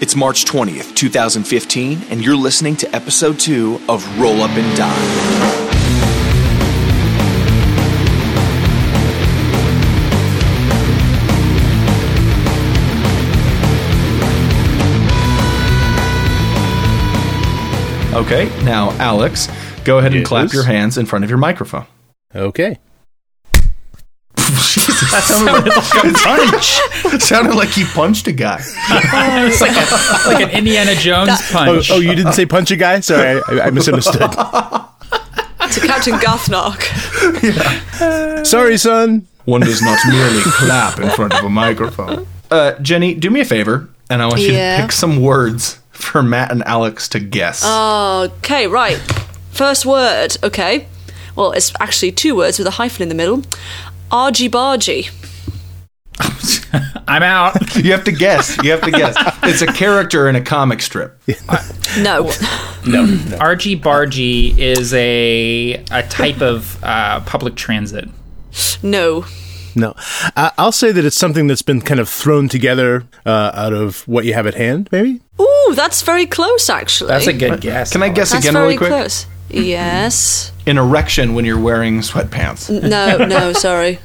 It's March 20th, 2015, and you're listening to episode 2 of Roll Up and Die. Okay, now, Alex, go ahead and clap your hands in front of your microphone. Okay. That sounded like a punch. sounded like you punched a guy. it's like, a, like an Indiana Jones Oh, punch. oh, you didn't say punch a guy? Sorry, I, I misunderstood. to Captain Guthnark. Sorry, son. One does not merely clap in front of a microphone. Uh, Jenny, do me a favor, and I want you Yeah. to pick some words for Matt and Alex to guess. Okay, right. First word, okay. Well, it's actually two words with a hyphen in the middle. Argy bargy. I'm out. you have to guess. You have to guess. It's a character in a comic strip. No. No, no. Argy bargy is a a type of uh, public transit. no. No. I I'll say that it's something that's been kind of thrown together uh, out of what you have at hand, maybe? Ooh, that's very close, actually. That's a good guess. Can I guess That's again very really quick? close. Yes. An erection when you're wearing sweatpants. No, no, sorry.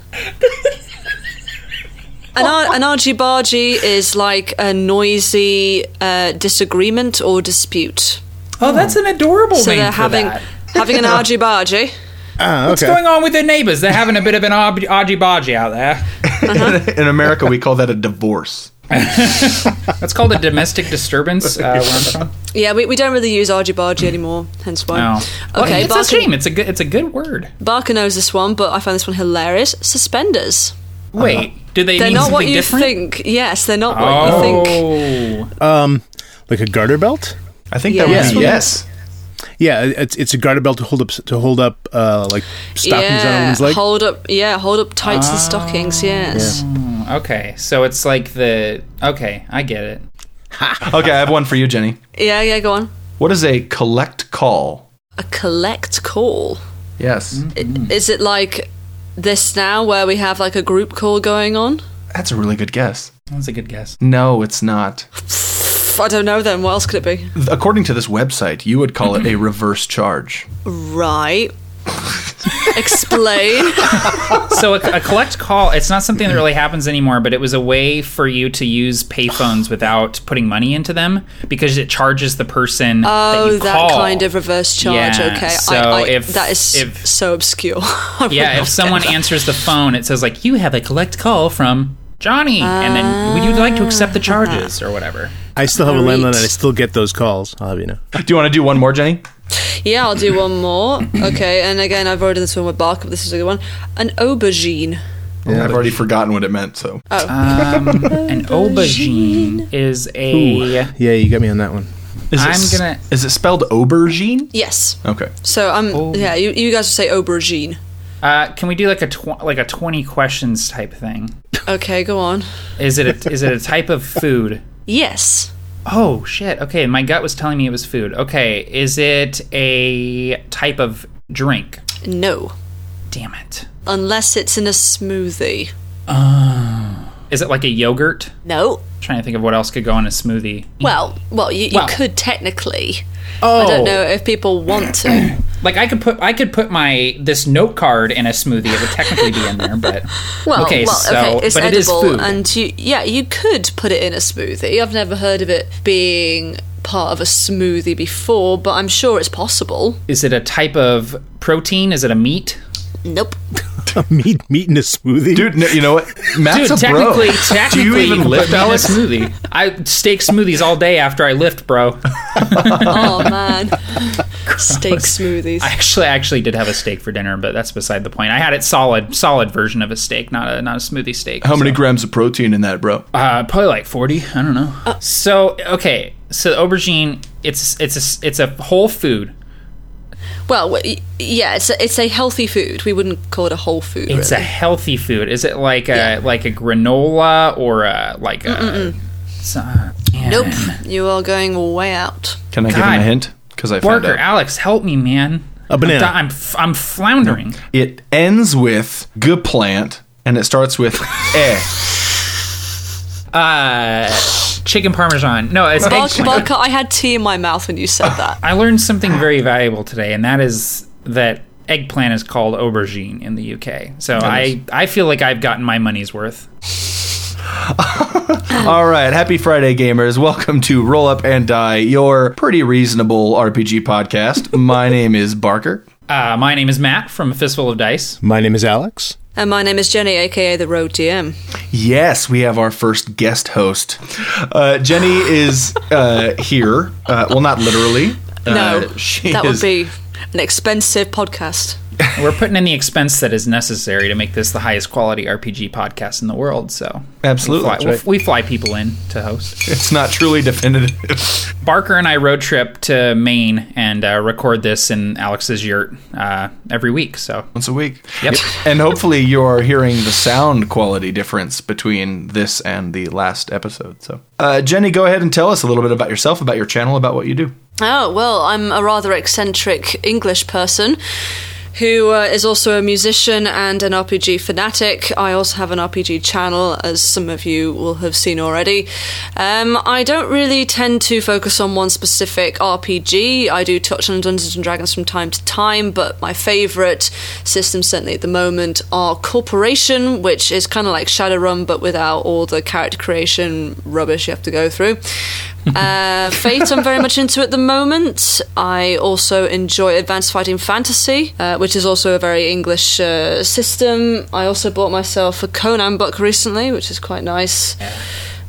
An, ar- an argy bargy is like a noisy uh, disagreement or dispute. Oh, that's an adorable So name they're for having that. having an argy bargy. Ah, What's okay. going on with their neighbors? They're having a bit of an argy bargy out there. in America, we call that a divorce. That's called a domestic disturbance. Uh, where I'm from. Yeah, we, we don't really use argy bargy anymore, hence why. No. Well, Okay, it's a shame. It's a good. It's a good word. Barker knows this one, but I find this one hilarious. Suspenders. Wait, do they They're mean not what you different? think. Yes, they're not what you think. Oh, Um, like a garter belt? I think Yeah. that would be yes. Yeah, it's it's a garter belt to hold up to hold up uh, like stockings on a Yeah, leg. hold up. Yeah, hold up tights and stockings. Yes. Okay. So it's like the. Okay, I get it. Okay, I have one for you, Jenny. Yeah, yeah. Go on. What is a collect call? A collect call. Yes. Mm. I- Is it like this now, where we have like a group call going on? That's a really good guess. That's a good guess. No, it's not. I don't know. Then what else could it be? According to this website, you would call it a reverse charge. Right. Explain. So a, a collect call, it's not something that really happens anymore, but it was a way for you to use payphones without putting money into them because it charges the person that Oh, you that call. kind of reverse charge. Yeah, okay. so I, I, if- that is if- so obscure. Yeah, if someone that. answers the phone, it says like you have a collect call from Johnny, and then would you like to accept the ah. charges or whatever? I still have a landline and I still get those calls. I'll have you know. Do you want to do one more, Jenny? Yeah, I'll do one more. Okay, and again, I've already done this one with bark, but this is a good one. An aubergine. I've already forgotten what it meant, so. An aubergine is a. Yeah, you got me on that one. Is it I'm s- gonna- Is it spelled aubergine? Yes. Okay. So I'm. Oh. Yeah, you, you guys would say aubergine. Uh, can we do like a tw- like a twenty questions type thing? Okay, go on. Is it a, is it a type of food? Yes. Oh shit. Okay, my gut was telling me it was food. Okay, is it a type of drink? No. Damn it. Unless it's in a smoothie. Oh. Is it like a yogurt? No. trying to think of what else could go in a smoothie. Well, well, you, you Well. could technically. Oh, I don't oh. know if people want to. Like I could put I could put my this note card in a smoothie. It would technically be in there, but Well, okay, well, so okay, it's but it is edible, food. and you, yeah, you could put it in a smoothie. I've never heard of it being part of a smoothie before, but I'm sure it's possible. is it a type of protein? Is it a meat? Nope. meat, meat in a smoothie, Dude, no, you know what? Matt's Dude, a bro. technically, technically, Do you even lift, in a Alex? smoothie. I steak smoothies all day after I lift, bro. Oh man, steak smoothies. I actually actually did have a steak for dinner, but that's beside the point. I had it solid, solid version of a steak, not a not a smoothie steak. How many grams of protein in that, bro? Uh, probably like forty. I don't know. so okay, so aubergine, it's it's a it's a whole food. Well, yeah, it's a, it's a healthy food. We wouldn't call it a whole food. It's a healthy food. Is it like a Yeah. like a granola or a like a? So. Nope. You are going way out. Can I give him a hint? Because I found Barker, out. Alex, help me, man. A banana. I'm, di- I'm, f- I'm floundering. It ends with g plant and it starts with eh. Uh, chicken parmesan. No, it's Barker, eggplant. Barker, I had tea in my mouth when you said that. I learned something very valuable today, and that is that eggplant is called aubergine in the UK. So I, I feel like I've gotten my money's worth. All right, happy Friday, gamers. Welcome to Roll Up and Die, your pretty reasonable RPG podcast. My name is Barker. Uh, my name is Matt from A Fistful of Dice. My name is Alex. And my name is Jenny, aka the Road DM. Yes, we have our first guest host. Uh, Jenny is uh, here. Uh, well, not literally. No, Uh, she that is- would be an expensive podcast. We're putting in the expense that is necessary to make this the highest quality RPG podcast in the world. So Absolutely, we fly, right. we fly people in to host. It's not truly definitive. Barker and I road trip to Maine and uh, record this in Alex's yurt uh, every week. So Once a week. Yep. And hopefully you're hearing the sound quality difference between this and the last episode. So, uh, Jenny, go ahead and tell us a little bit about yourself, about your channel, about what you do. Oh, well, I'm a rather eccentric English person who uh, is also a musician and an RPG fanatic. I also have an RPG channel, as some of you will have seen already. Um, I don't really tend to focus on one specific RPG. I do touch on Dungeons and Dragons from time to time, but my favourite systems, certainly at the moment, are Corporation, which is kind of like Shadowrun, but without all the character creation rubbish you have to go through. Uh, Fate, I'm very much into at the moment. I also enjoy Advanced Fighting Fantasy, uh, which is also a very English uh, system. I also bought myself a Conan book recently, which is quite nice.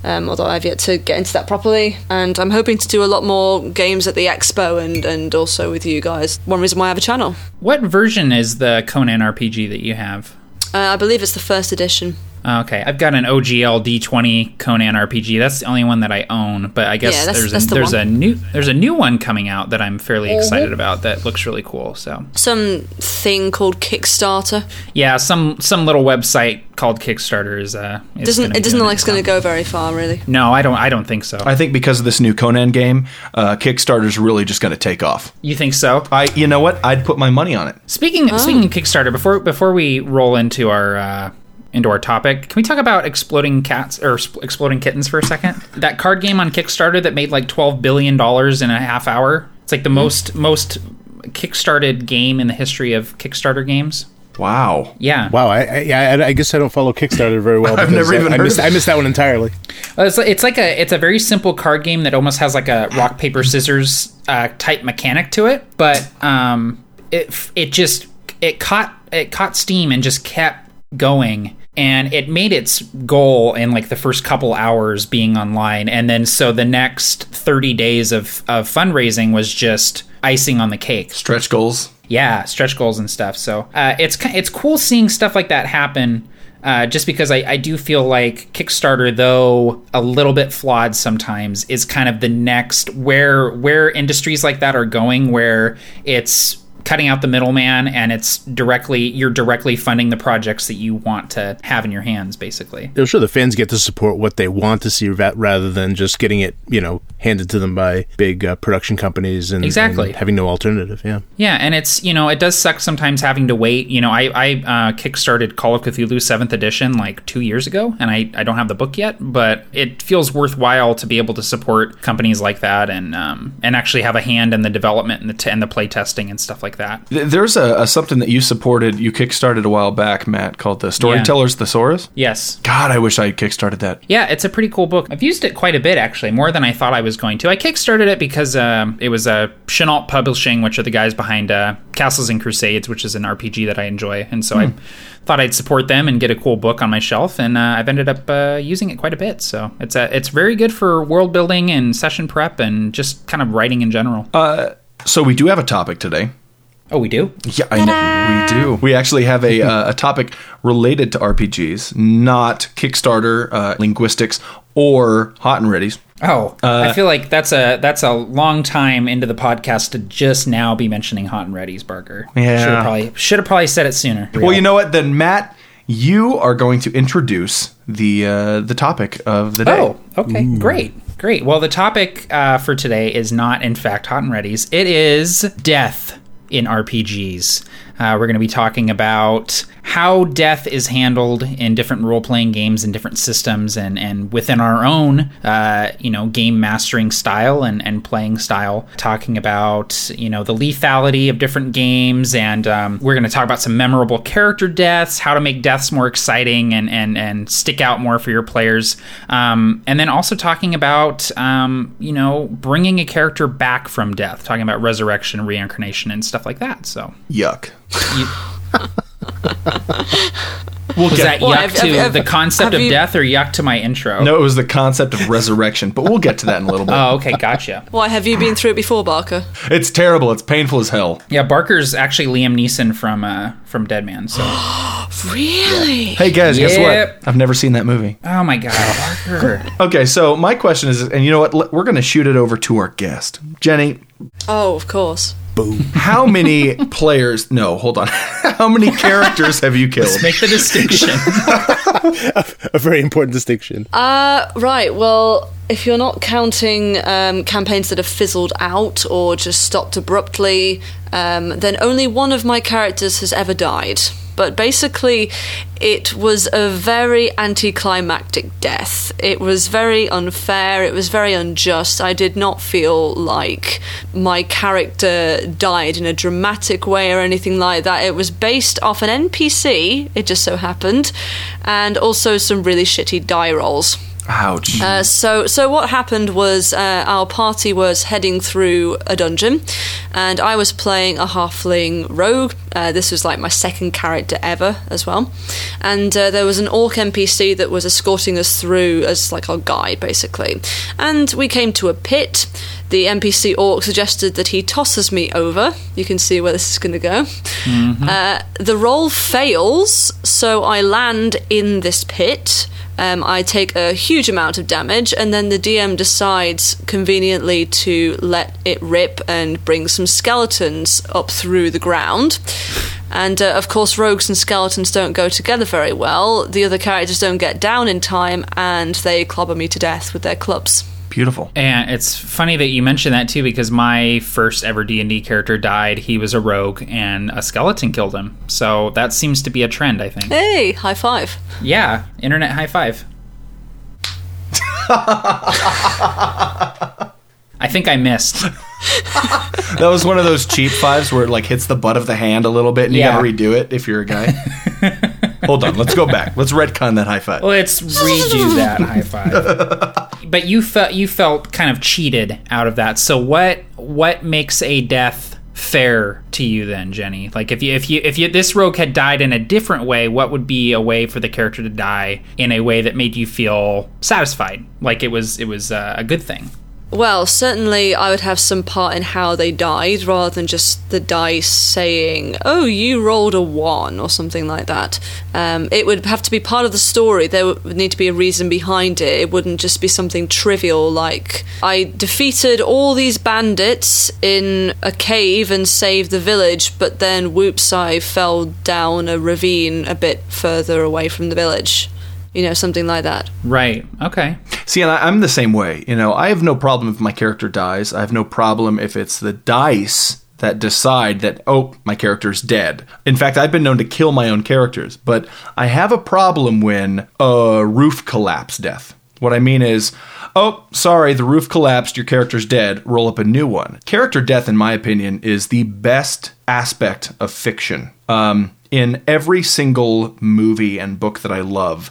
Um, although I've yet to get into that properly, and I'm hoping to do a lot more games at the expo and, and also with you guys. One reason why I have a channel. What version is the Conan RPG that you have? Uh, I believe it's the first edition. Okay, I've got an OGL D20 Conan RPG. That's the only one that I own, but I guess Yeah, that's- there's that's a, the there's one. a new there's a new one coming out that I'm fairly Mm-hmm. excited about. That looks really cool. So Some thing called Kickstarter. yeah, some some little website called Kickstarter is uh is Doesn't it doesn't look like it's going to go very far, really. No, I don't. I don't think so. I think because of this new Conan game, uh, Kickstarter's really just going to take off. you think so? I, you know what? I'd put my money on it. Speaking Oh. speaking of Kickstarter, before before we roll into our uh, into our topic, can we talk about exploding cats or sp- exploding kittens for a second? That card game on Kickstarter that made like twelve billion dollars in a half hour. It's like the most most kickstarted game in the history of Kickstarter games. Wow. Yeah, Wow, I, I, I, I guess I don't follow Kickstarter very well. I've never even I, I heard missed, of it. I missed that one entirely. Well, it's, it's like a it's a very simple card game that almost has like a rock paper scissors uh, type mechanic to it, but um, it it just it caught it caught steam and just kept going. And it made its goal in like the first couple hours being online, and then so the next thirty days of of fundraising was just icing on the cake. Stretch goals. Yeah, stretch goals and stuff. So uh, it's it's cool seeing stuff like that happen. Uh, just because I, I do feel like Kickstarter, though a little bit flawed sometimes, is kind of the next where where industries like that are going, where it's cutting out the middleman and it's directly you're directly funding the projects that you want to have in your hands, basically. I'm sure the fans get to support what they want to see rather than just getting it, you know, handed to them by big uh, production companies and, Exactly. and having no alternative. Yeah. Yeah, and it's you know it does suck sometimes having to wait. You know, I I uh, kickstarted Call of Cthulhu Seventh Edition like two years ago, and I I don't have the book yet, but it feels worthwhile to be able to support companies like that and um and actually have a hand in the development and the t- and the play testing and stuff like that. There's a, a something that you supported, you kickstarted a while back, Matt, called the Storyteller's Thesaurus. Yes. God, I wish I had kickstarted that. Yeah, it's a pretty cool book. I've used it quite a bit, actually, more than I thought I was going to. I kickstarted it because um, it was uh, Chenault Publishing, which are the guys behind uh, Castles and Crusades, which is an RPG that I enjoy, and so I thought I'd support them and get a cool book on my shelf, and uh, I've ended up uh, using it quite a bit. So it's uh, it's very good for world building and session prep and just kind of writing in general. So we do have a topic today. Oh, we do. Yeah, I know we do. We actually have a uh, a topic related to RPGs, not Kickstarter, uh, linguistics, or hot and readies. Oh, I feel like that's a that's a long time into the podcast to just now be mentioning Hot and Ready's Barker. Yeah. should have probably should have probably said it sooner. Well, you know what? Then Matt, you are going to introduce the uh, the topic of the day. Oh, okay, great, great. Well, the topic uh, for today is not, in fact, Hot and Ready's. It is death in RPGs. Uh, we're going to be talking about how death is handled in different role playing games and different systems, and and within our own uh, you know game mastering style and and playing style. Talking about you know the lethality of different games, and um, we're going to talk about some memorable character deaths, how to make deaths more exciting and and and stick out more for your players, um, and then also talking about um, you know bringing a character back from death, talking about resurrection, reincarnation, and stuff like that. So Yuck. you, We'll was that Well, yuck have- to have- the concept of you- death or yuck to my intro? No, it was the concept of resurrection, but we'll get to that in a little bit. Oh, okay, gotcha. Why have you been through it before, Barker? It's terrible. It's painful as hell. Yeah, Barker's actually Liam Neeson from uh, from Darkman. So, Really? Hey guys, guess what? I've never seen that movie. oh my god, Barker. Okay, so my question is, and you know what? We're going to shoot it over to our guest, Jenny. Oh, of course. Boom. How many players? No, hold on. How many characters have you killed? Make the distinction. A very important distinction. Uh, right. Well, if you're not counting um, campaigns that have fizzled out or just stopped abruptly, um, then only one of my characters has ever died. But basically, it was a very anticlimactic death. It was very unfair. It was very unjust. I did not feel like my character died in a dramatic way or anything like that. It was based off an NPC, it just so happened, and also some really shitty die rolls. Ouch. Uh, so, so what happened was uh, our party was heading through a dungeon, and I was playing a halfling rogue. Uh, this was like my second character ever as well, and uh, there was an orc NPC that was escorting us through as like our guide, basically. And we came to a pit. The NPC orc suggested that he tosses me over. You can see where this is going to go. Uh, the roll fails, so I land in this pit. Um, I take a huge amount of damage, and then the DM decides conveniently to let it rip and bring some skeletons up through the ground. And uh, of course, rogues and skeletons don't go together very well. The other characters don't get down in time, and they clobber me to death with their clubs. Beautiful. And it's funny that you mentioned that too, because my first ever D and D character died. He was a rogue, and a skeleton killed him. So that seems to be a trend, I think. Hey, high five. Yeah, internet high five. I think I missed. That was one of those cheap fives where it like hits the butt of the hand a little bit, and you got to redo it if you're a guy. hold on, let's go back. Let's retcon that high five. Let's redo that high five. But you felt you felt kind of cheated out of that. So what what makes a death fair to you then, Jenny? Like if you if you if you this rogue had died in a different way, what would be a way for the character to die in a way that made you feel satisfied, like it was it was uh, a good thing? Well, certainly I would have some part in how they died rather than just the dice saying, oh, you rolled a one or something like that. Um, it would have to be part of the story. There would need to be a reason behind it. It wouldn't just be something trivial like, I defeated all these bandits in a cave and saved the village, but then whoops, I fell down a ravine a bit further away from the village. You know, something like that. Right. Okay. See, and I, I'm the same way. You know, I have no problem if my character dies. I have no problem if it's the dice that decide that, oh, my character's dead. In fact, I've been known to kill my own characters, but I have a problem when a roof collapse death. What I mean is, oh, sorry, the roof collapsed, your character's dead, roll up a new one. Character death, in my opinion, is the best aspect of fiction. Um, in every single movie and book that I love,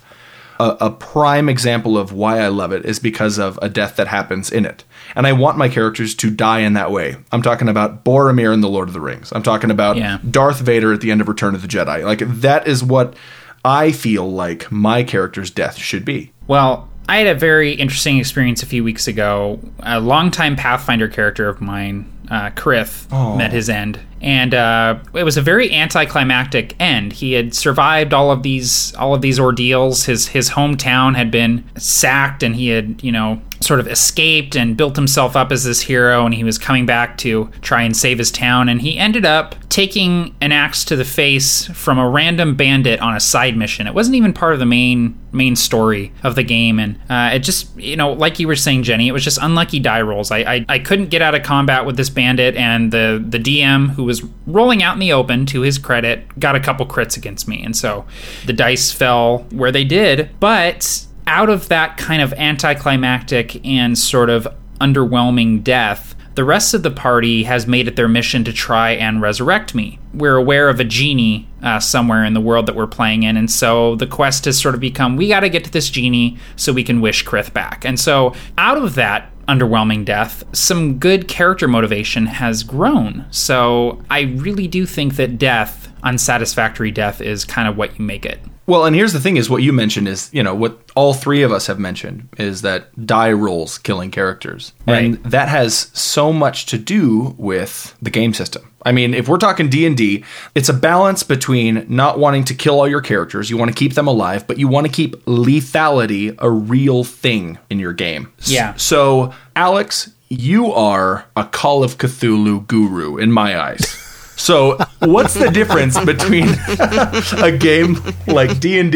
a, a prime example of why I love it is because of a death that happens in it. And I want my characters to die in that way. I'm talking about Boromir in The Lord of the Rings. I'm talking about Yeah. Darth Vader at the end of Return of the Jedi. Like, that is what I feel like my character's death should be. Well, I had a very interesting experience a few weeks ago. A longtime Pathfinder character of mine, uh, Krith, met his end, and uh, it was a very anticlimactic end. He had survived all of these all of these ordeals. His his hometown had been sacked, and he had you know sort of escaped and built himself up as this hero and he was coming back to try and save his town and he ended up taking an axe to the face from a random bandit on a side mission. It wasn't even part of the main main story of the game and uh, it just you know like you were saying jenny it was just unlucky die rolls. I, I i couldn't get out of combat with this bandit and the the dm who was rolling out in the open to his credit got a couple crits against me and so the dice fell where they did but out of that kind of anticlimactic and sort of underwhelming death, the rest of the party has made it their mission to try and resurrect me. We're aware of a genie uh, somewhere in the world that we're playing in, and so the quest has sort of become we got to get to this genie so we can wish Krith back. And so, out of that underwhelming death, some good character motivation has grown. So, I really do think that death, unsatisfactory death, is kind of what you make it. Well, and here's the thing: is what you mentioned is you know what all three of us have mentioned is that die rolls killing characters, and Right. that has so much to do with the game system. I mean, if we're talking D and D, it's a balance between not wanting to kill all your characters, you want to keep them alive, but you want to keep lethality a real thing in your game. Yeah. So, Alex, you are a Call of Cthulhu guru in my eyes. So, what's the difference between a game like D&D and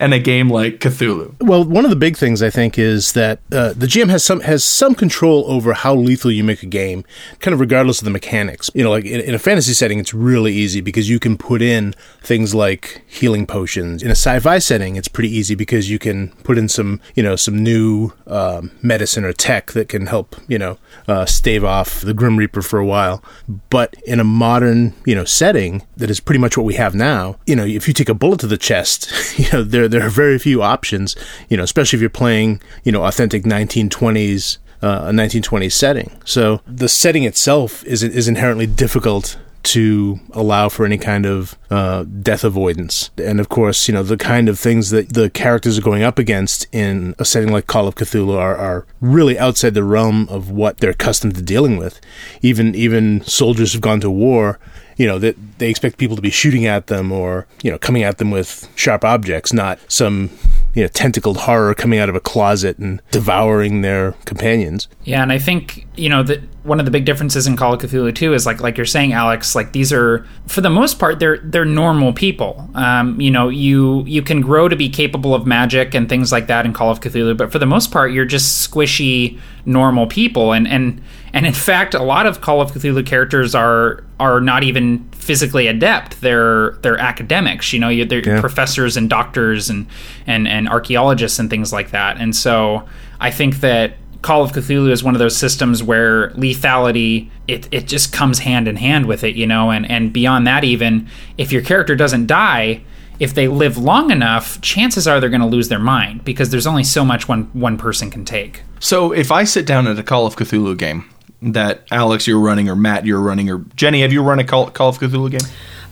a game like Cthulhu? Well, one of the big things I think is that uh, the GM has some has some control over how lethal you make a game, kind of regardless of the mechanics. You know, like in, in a fantasy setting, it's really easy because you can put in things like healing potions. In a sci-fi setting, it's pretty easy because you can put in some you know some new um, medicine or tech that can help you know uh, stave off the Grim Reaper for a while. But in a modern you know setting that is pretty much what we have now, you know, if you take a bullet to the chest, you know there there are very few options. You know, especially if you're playing you know authentic 1920s uh, a 1920s setting. So the setting itself is is inherently difficult to allow for any kind of uh, death avoidance. And of course, you know, the kind of things that the characters are going up against in a setting like Call of Cthulhu are, are really outside the realm of what they're accustomed to dealing with. Even even soldiers have gone to war you know that they expect people to be shooting at them or you know coming at them with sharp objects not some you know tentacled horror coming out of a closet and devouring their companions. Yeah, and I think you know that one of the big differences in Call of Cthulhu too is like like you're saying, Alex. Like these are for the most part they're they're normal people. Um, you know, you you can grow to be capable of magic and things like that in Call of Cthulhu, but for the most part you're just squishy normal people. And and and in fact, a lot of Call of Cthulhu characters are are not even physically adept. They're they're academics. You know, you- they're Yeah. professors and doctors and and and archaeologists and things like that. And so I think that Call of Cthulhu is one of those systems where lethality it, it just comes hand in hand with it, you know, and and beyond that even if your character doesn't die, if they live long enough, chances are they're going to lose their mind because there's only so much one one person can take. So, if I sit down at a Call of Cthulhu game that Alex you're running or Matt you're running or Jenny have you run a Call, Call of Cthulhu game?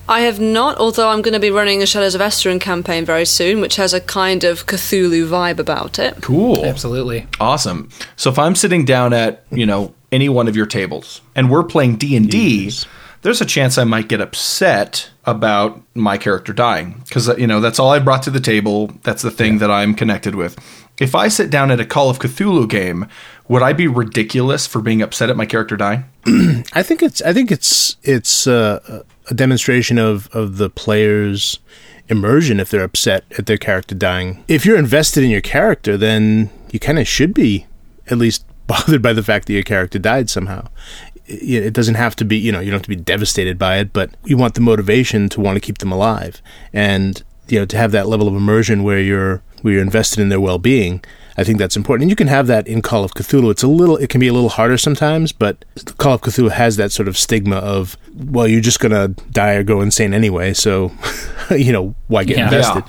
I have not, although I'm going to be running a Shadows of Esteren campaign very soon, which has a kind of Cthulhu vibe about it. Cool. Absolutely. Awesome. So if I'm sitting down at, you know, any one of your tables and we're playing D&D, there's a chance I might get upset about my character dying cuz you know, that's all I brought to the table. That's the thing that I'm connected with. If I sit down at a Call of Cthulhu game, would I be ridiculous for being upset at my character dying? I think it's I think it's it's uh, a demonstration of of the player's immersion if they're upset at their character dying. If you're invested in your character, then you kind of should be at least bothered by the fact that your character died somehow. It doesn't have to be, you know, you don't have to be devastated by it, but you want the motivation to want to keep them alive, and you know, to have that level of immersion where you're where you're invested in their well-being. I think that's important, and you can have that in Call of Cthulhu. It's a little, it can be a little harder sometimes, but Call of Cthulhu has that sort of stigma of, well, you're just gonna die or go insane anyway, so you know why get Yeah. invested?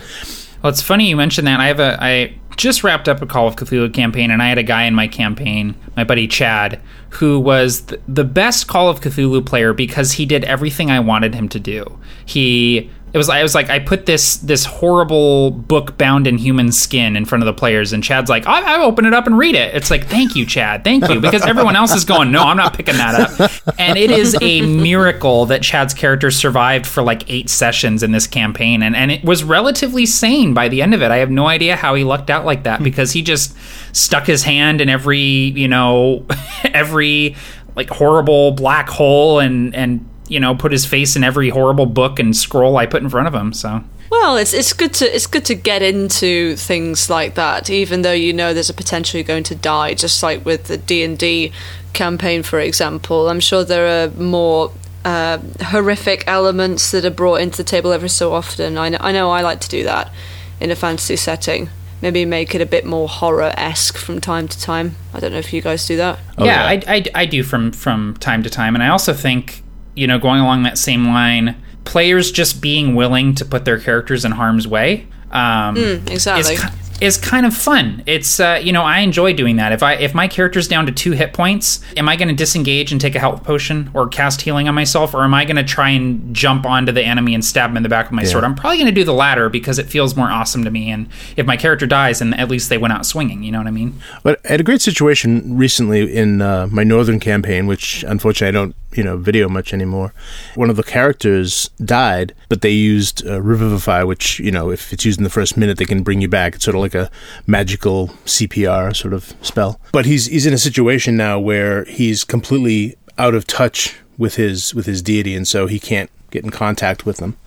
Well, it's funny you mentioned that. I have a I just wrapped up a Call of Cthulhu campaign, and I had a guy in my campaign, my buddy Chad, who was th- the best Call of Cthulhu player because he did everything I wanted him to do. He it was I was like I put this this horrible book bound in human skin in front of the players, and Chad's like, I, I open it up and read it. It's like, thank you, Chad, thank you, because everyone else is going, no, I'm not picking that up. And it is a miracle that Chad's character survived for like eight sessions in this campaign, and and it was relatively sane by the end of it. I have no idea how he lucked out like that because he just stuck his hand in every you know every like horrible black hole and and you know put his face in every horrible book and scroll I put in front of him. So Well, it's it's good to it's good to get into things like that, even though you know there's a potential you're going to die. Just like with the D and D campaign, for example, I'm sure there are more uh, horrific elements that are brought into the table every so often. I know, I know I like to do that in a fantasy setting. Maybe make it a bit more horror esque from time to time. I don't know if you guys do that. yeah, yeah. I, I, I do from from time to time, and I also think you know going along that same line, players just being willing to put their characters in harm's way. Um, exactly. Is, is kind of fun. It's uh, you know I enjoy doing that. If I if my character's down to two hit points, am I going to disengage and take a health potion or cast healing on myself, or am I going to try and jump onto the enemy and stab him in the back with my sword? I'm probably going to do the latter because it feels more awesome to me. And if my character dies, then at least they went out swinging. You know what I mean? But I had a great situation recently in uh, my northern campaign, which unfortunately I don't, you know, video much anymore. One of the characters died, but they used uh, Revivify, which you know, if it's used in the first minute, they can bring you back. It's sort of like a magical CPR sort of spell. But he's he's in a situation now where he's completely out of touch with his with his deity, and so he can't get in contact with them.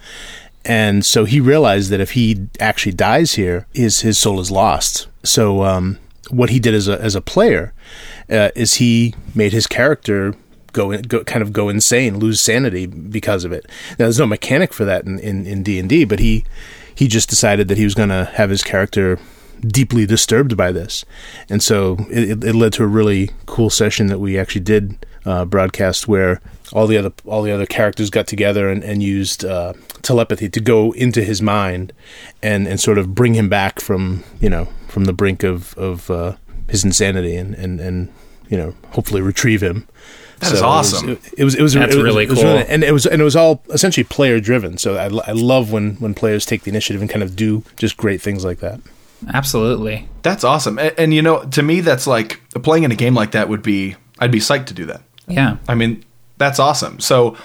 And so he realized that if he actually dies here, his his soul is lost. So um, what he did as a as a player uh, is he made his character go, in, go kind of go insane, lose sanity because of it. Now there's no mechanic for that in in D and D, but he he just decided that he was going to have his character deeply disturbed by this, and so it, it led to a really cool session that we actually did uh, broadcast where all the other all the other characters got together and, and used uh, telepathy to go into his mind and, and sort of bring him back from you know from the brink of of uh, his insanity and, and and you know hopefully retrieve him. That is So it was- awesome. It was it was That's it was- really it was cool. and it was and it was all essentially player driven. So I, I love when when players take the initiative and kind of do just great things like that. Absolutely. That's awesome. And, and you know, to me, that's like playing in a game like that would be. I'd be psyched to do that. Yeah. I mean, that's awesome. So,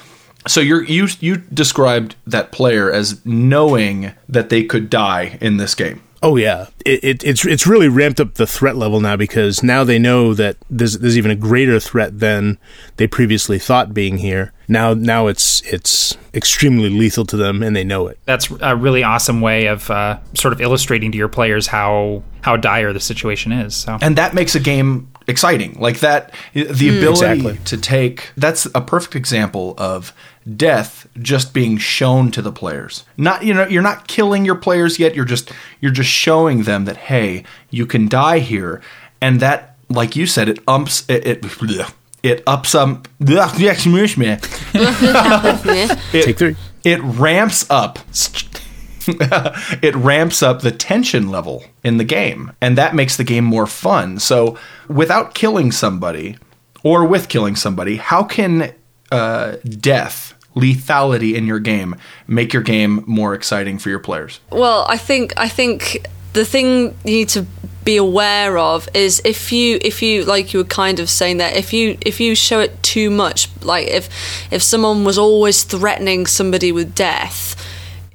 so you're you you described that player as knowing that they could die in this game. Oh yeah, it, it, it's it's really ramped up the threat level now because now they know that there's there's even a greater threat than they previously thought being here. Now now it's it's extremely lethal to them and they know it. That's a really awesome way of uh, sort of illustrating to your players how how dire the situation is. So and that makes a game exciting like that the ability Exactly. to take that's a perfect example of death just being shown to the players. Not you know you're not killing your players yet. You're just you're just showing them that hey you can die here. And that like you said it umps it it, bleh, it ups um Yeah. Take three. it ramps up it ramps up the tension level in the game. And that makes the game more fun. So without killing somebody or with killing somebody how can uh, death lethality in your game make your game more exciting for your players? Well, I think I think the thing you need to be aware of is if you if you like you were kind of saying that if you if you show it too much like if if someone was always threatening somebody with death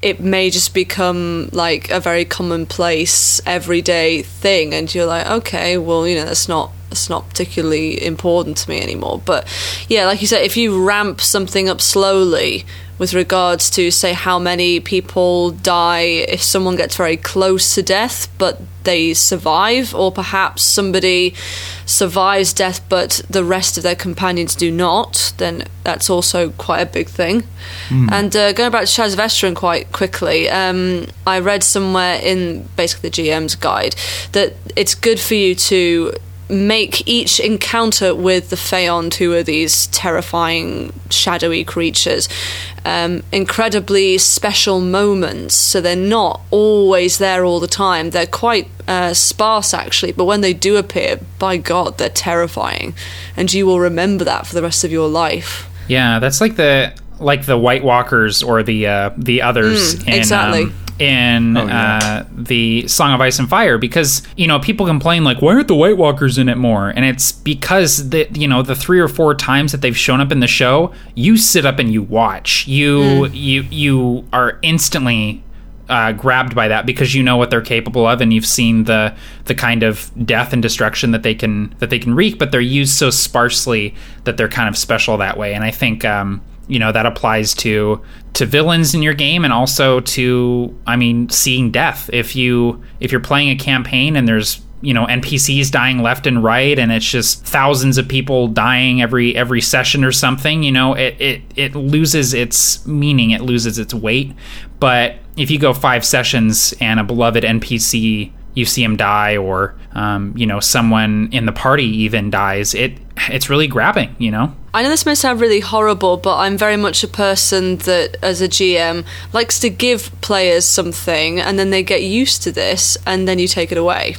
it may just become like a very commonplace everyday thing. And you're like okay well you know that's not that's not particularly important to me anymore. But yeah like you said if you ramp something up slowly with regards to say how many people die if someone gets very close to death but they survive or perhaps somebody survives death but the rest of their companions do not then that's also quite a big thing. And uh, going back to of Esteren quite quickly um, I read somewhere in basically the GM's guide that it's good for you to make each encounter with the Feond, who are these terrifying, shadowy creatures, um, incredibly special moments. So they're not always there all the time. They're quite uh, sparse, actually, but when they do appear, by God, they're terrifying. And you will remember that for the rest of your life. Yeah, that's like the like the White Walkers or the uh, the others. Mm, in, exactly. Um, in Oh, yeah. uh, the Song of Ice and Fire because you know people complain like why aren't the White Walkers in it more? And it's because the you know the three or four times that they've shown up in the show you sit up and you watch. You you you are instantly uh, grabbed by that because you know what they're capable of and you've seen the the kind of death and destruction that they can that they can wreak but they're used so sparsely that they're kind of special that way. And I think um, you know that applies to to villains in your game and also to I mean seeing death. If you if you're playing a campaign and there's you know NPCs dying left and right and it's just thousands of people dying every every session or something you know it it it loses its meaning it loses its weight. But if you go 5 sessions and a beloved NPC you see him die or um, you know someone in the party even dies it it's really grabbing you know I know this may sound really horrible, but I'm very much a person that, as a GM, likes to give players something and then they get used to this and then you take it away.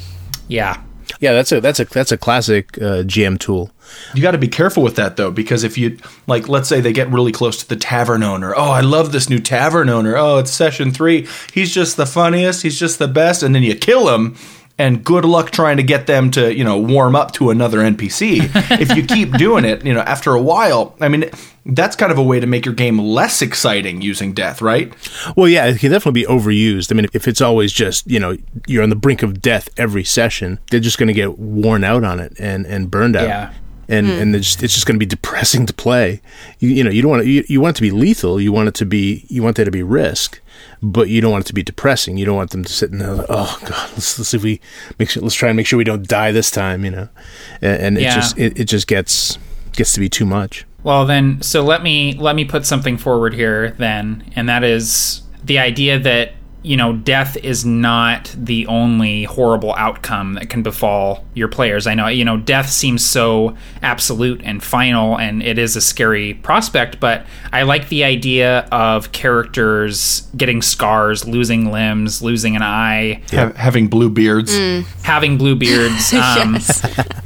yeah Yeah, that's a that's a that's a classic uh, GM tool. You got to be careful with that though, because if you like, let's say they get really close to the tavern owner. Oh, I love this new tavern owner. Oh, it's session three. He's just the funniest. He's just the best. And then you kill him, and good luck trying to get them to you know warm up to another NPC. if you keep doing it, you know, after a while, I mean, that's kind of a way to make your game less exciting using death, right? Well, yeah, it can definitely be overused. I mean, if it's always just you know you're on the brink of death every session, they're just going to get worn out on it and and burned out. Yeah. And hmm. and it's just, it's just going to be depressing to play. You, you know, you don't want to, you, you want it to be lethal. You want it to be you want there to be risk, but you don't want it to be depressing. You don't want them to sit in there. Like, oh God, let's, let's see if we make sure. Let's try and make sure we don't die this time. You know, and, and it just it, it just gets gets to be too much. Well, then, so let me let me put something forward here, then, and that is the idea that you know death is not the only horrible outcome that can befall your players. I know you know death seems so absolute and final, and it is a scary prospect. But I like the idea of characters getting scars, losing limbs, losing an eye, Ha- having blue beards. having blue beards. Um, yes.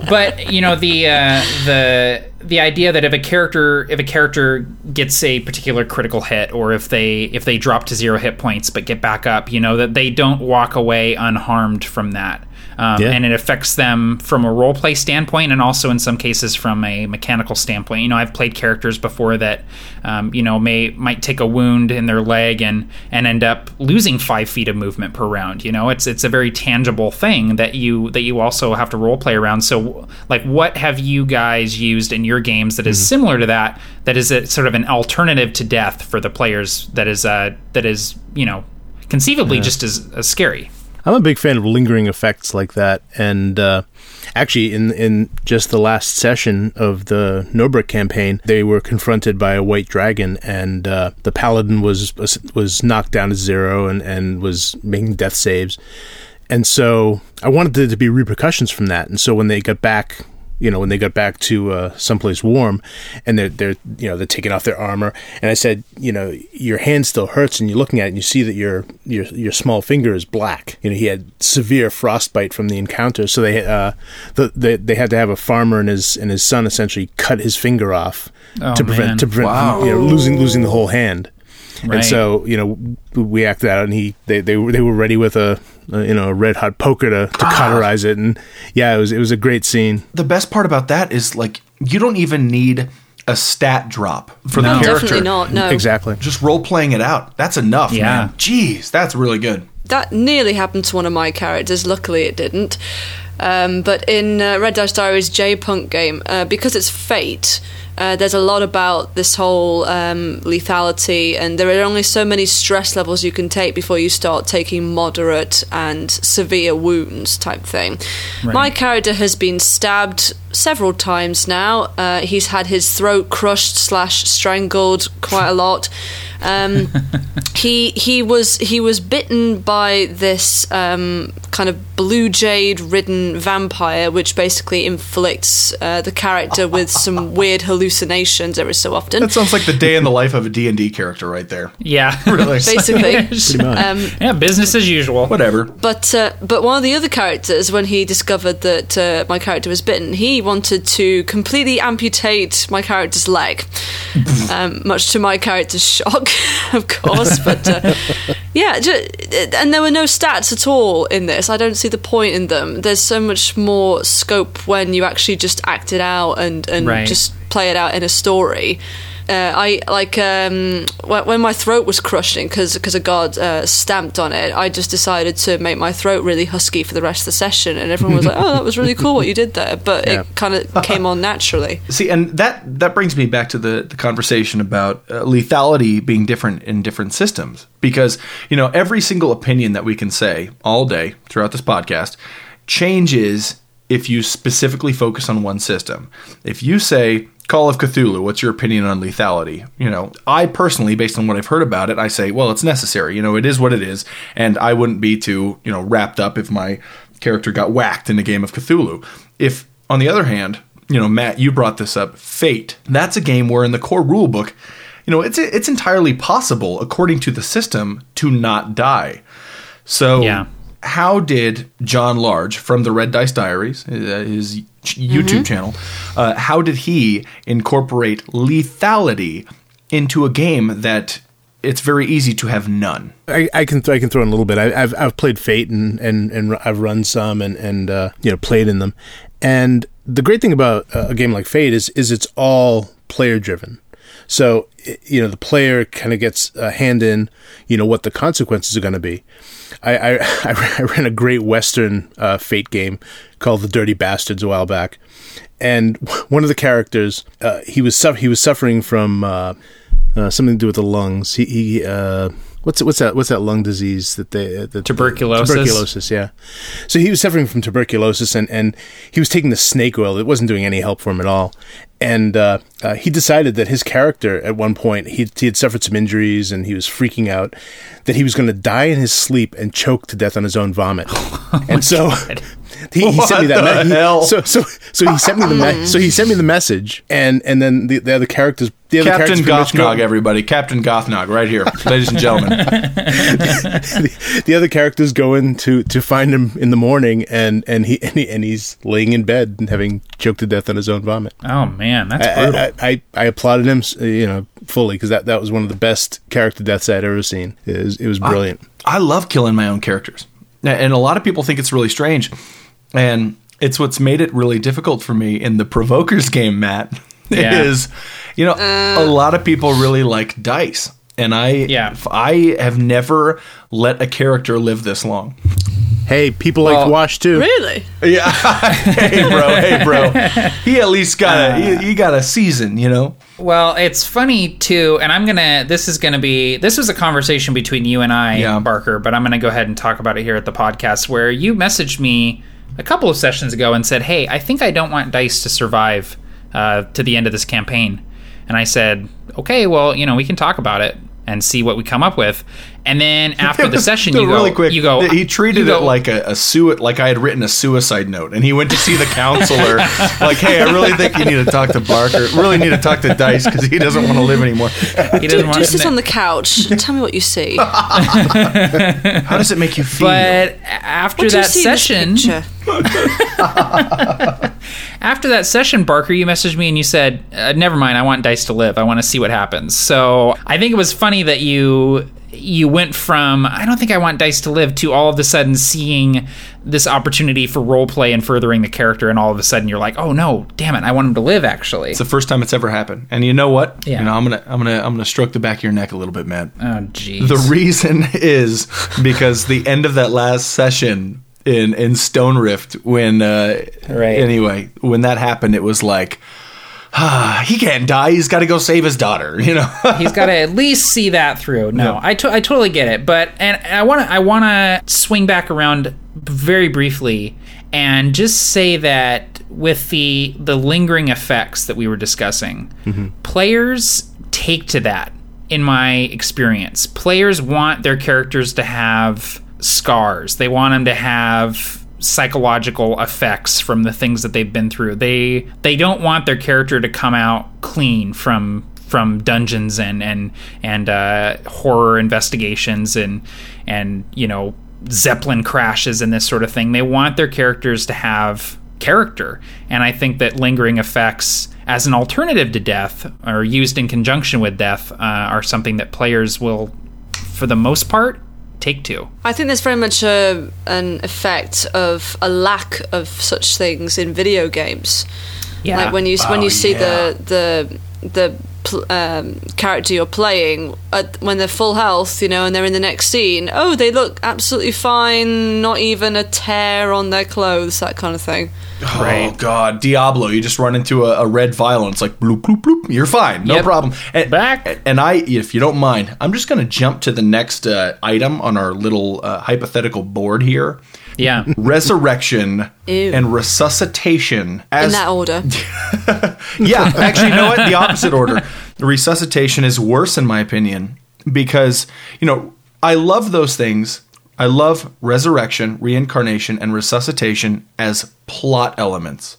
but you know the uh, the the idea that if a character if a character gets a particular critical hit or if they if they drop to zero hit points but get back up you know that they don't walk away unharmed from that um, Yeah. and it affects them from a role play standpoint and also in some cases from a mechanical standpoint. You know i've played characters before that um, you know may might take a wound in their leg and and end up losing five feet of movement per round. You know it's it's a very tangible thing that you that you also have to role play around. So like what have you guys used in your games that is similar to that that is a, sort of an alternative to death for the players that is uh that is you know conceivably just as, as scary I'm a big fan of lingering effects like that, and uh, actually, in in just the last session of the Nobrick campaign, they were confronted by a white dragon, and uh, the paladin was was knocked down to zero and and was making death saves, and so I wanted there to be repercussions from that, and so when they got back. You know, when they got back to uh, someplace warm, and they're they're you know they're taking off their armor, and I said, you know, your hand still hurts, and you're looking at it, and you see that your your your small finger is black. You know, he had severe frostbite from the encounter, so they uh, the, they they had to have a farmer and his and his son essentially cut his finger off Oh, to prevent man. to prevent Wow. you know losing losing the whole hand. Right. And so you know we acted out, and he they they were they were ready with a, a you know a red hot poker to, to cauterize it, and yeah, it was it was a great scene. The best part about that is like you don't even need a stat drop for No. the character. Definitely not, no. Exactly. Just role playing it out. That's enough, Yeah. man. Jeez, that's really good. That nearly happened to one of my characters. Luckily, it didn't. Um, but in uh, Red Dice Diaries Jadepunk game, uh, because it's Fate, uh, there's a lot about this whole um, lethality, and there are only so many stress levels you can take before you start taking moderate and severe wounds, type thing. My character has been stabbed several times now. Uh, he's had his throat crushed slash strangled quite a lot. Um, he he was he was bitten by this um, kind of blue jade ridden vampire, which basically inflicts uh, the character with some weird hallucinations every so often. That sounds like the day in the life of a D&D character right there. Yeah. Really. basically. much. Um, yeah, business as usual. Whatever. But uh, but one of the other characters, when he discovered that uh, my character was bitten, he wanted to completely amputate my character's leg, um, much to my character's shock, of course. But uh, yeah, ju- and there were no stats at all in this. I don't see the point in them. There's so much more scope when you actually just act it out and and Right. just play it out in a story. Uh, I like um, when, my throat was crushing because a god uh, stamped on it. I just decided to make my throat really husky for the rest of the session, and everyone was like, "Oh, that was really cool what you did there." But Yeah. it kind of came on naturally. See, and that that brings me back to the the conversation about uh, lethality being different in different systems because you know every single opinion that we can say all day throughout this podcast changes if you specifically focus on one system. If you say Call of Cthulhu, what's your opinion on lethality? You know, I personally, based on what I've heard about it, I say, well, it's necessary. You know, it is what it is, and I wouldn't be too, you know, wrapped up if my character got whacked in a game of Cthulhu. If, on the other hand, you know, Matt, you brought this up, Fate. That's a game where in the core rulebook, you know, it's it's entirely possible, according to the system, to not die. So, Yeah. How did John Large from the Red Dice Diaries, uh, his YouTube channel, uh, how did he incorporate lethality into a game that it's very easy to have none? I, I can I can throw in a little bit. I, I've I've played Fate and and, and I've run some and and uh, you know played in them. And the great thing about uh, a game like Fate is is it's all player driven. So you know the player kind of gets a hand in you know what the consequences are going to be. I, I I ran a great Western uh, Fate game called The Dirty Bastards a while back, and one of the characters uh, he was suff- he was suffering from uh, uh, something to do with the lungs. He, he uh, what's what's that what's that lung disease that they uh, that Tuberculosis? tuberculosis yeah. So he was suffering from tuberculosis and and he was taking the snake oil. It wasn't doing any help for him at all. And uh, uh, he decided that his character at one point he he had suffered some injuries and he was freaking out that he was going to die in his sleep and choke to death on his own vomit. and so. He, he sent me that. What me- the hell? So so so he sent me the me- so he sent me the message and and then the, the other characters the other Captain characters pretty much go- Gothnog, everybody. Captain Gothnog, right here, ladies and gentlemen. the, the other characters go in to, to find him in the morning, and and he, and he and he's laying in bed and having choked to death on his own vomit. Oh man, that's I, brutal. I, I, I applauded him, you know, fully because that, that was one of the best character deaths I'd ever seen. It was, it was brilliant. I love killing my own characters. And a lot of people think it's really strange. And it's what's made it really difficult for me in the Provokers game, Matt. Yeah. Is, you know, a uh. lot of people really like dice. And I Yeah. I have never let a character live this long. hey, people like Well, to wash too. Really? Yeah. hey bro, hey bro. He at least got a he, uh. he got a season, you know? Well, it's funny too, and I'm gonna. This is gonna be. This was a conversation between you and I, Yeah. Barker. But I'm gonna go ahead and talk about it here at the podcast, where you messaged me a couple of sessions ago and said, "Hey, I think I don't want Dice to survive uh, to the end of this campaign." And I said, "Okay, well, you know, we can talk about it and see what we come up with." And then after the session, you go, really quick. you go. He treated you go, it like a, a sui- like I had written a suicide note, and he went to see the counselor. like, hey, I really think you need to talk to Barker. Really need to talk to Dice because he doesn't want to live anymore. he Do, doesn't want do sit on the couch. Tell me what you see. How does it make you feel? But after do you that see in this session, after that session, Barker, you messaged me and you said, uh, "Never mind, I want Dice to live. I want to see what happens." So I think it was funny that you you went from "I don't think I want Dice to live" to all of a sudden seeing this opportunity for role play and furthering the character, and all of a sudden you're like, "Oh no, damn it, I want him to live." Actually, it's the first time it's ever happened. And you know what? Yeah. You know, I'm gonna I'm gonna I'm gonna stroke the back of your neck a little bit, man. oh jeez. The reason is because the end of that last session in in Stone Rift when uh Right. anyway, when that happened it was like he can't die. He's got to go save his daughter, you know. He's got to at least see that through. No, I to- I totally get it, but and I want to I want to swing back around very briefly and just say that with the the lingering effects that we were discussing, mm-hmm. players take to that. In my experience, players want their characters to have scars. They want them to have psychological effects from the things that they've been through. They they don't want their character to come out clean from from dungeons and and and uh, horror investigations and and you know zeppelin crashes and this sort of thing. They want their characters to have character, and I think that lingering effects as an alternative to death or used in conjunction with death uh, are something that players will, for the most part, take to. I think there's very much a, an effect of a lack of such things in video games. Yeah. Like when you when Oh, you see yeah. the the the pl- um, character you're playing at, when they're full health, you know, and they're in the next scene. Oh, they look absolutely fine. Not even a tear on their clothes. That kind of thing. Oh Right. God, Diablo! You just run into a, a red vial and it's like bloop bloop bloop. You're fine, no Yep. problem. And, Back. And I, if you don't mind, I'm just going to jump to the next uh, item on our little uh, hypothetical board here: Yeah. resurrection Ew. and resuscitation. As in that order. yeah, actually, you know what? The opposite order. Resuscitation is worse, in my opinion, because, you know, I love those things. I love resurrection, reincarnation, and resuscitation as plot elements.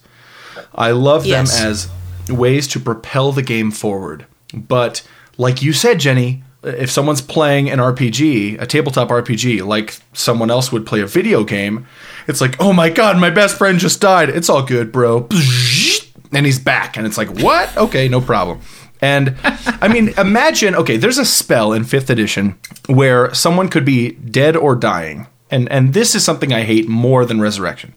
I love Yes. them as ways to propel the game forward. But, like you said, Jenny, if someone's playing an RPG, a tabletop RPG, like someone else would play a video game, it's like, oh my god, my best friend just died. It's all good, bro. And he's back. And it's like, what? Okay, no problem. And I mean, imagine okay, there's a spell in fifth edition where someone could be dead or dying. And, and this is something I hate more than resurrection.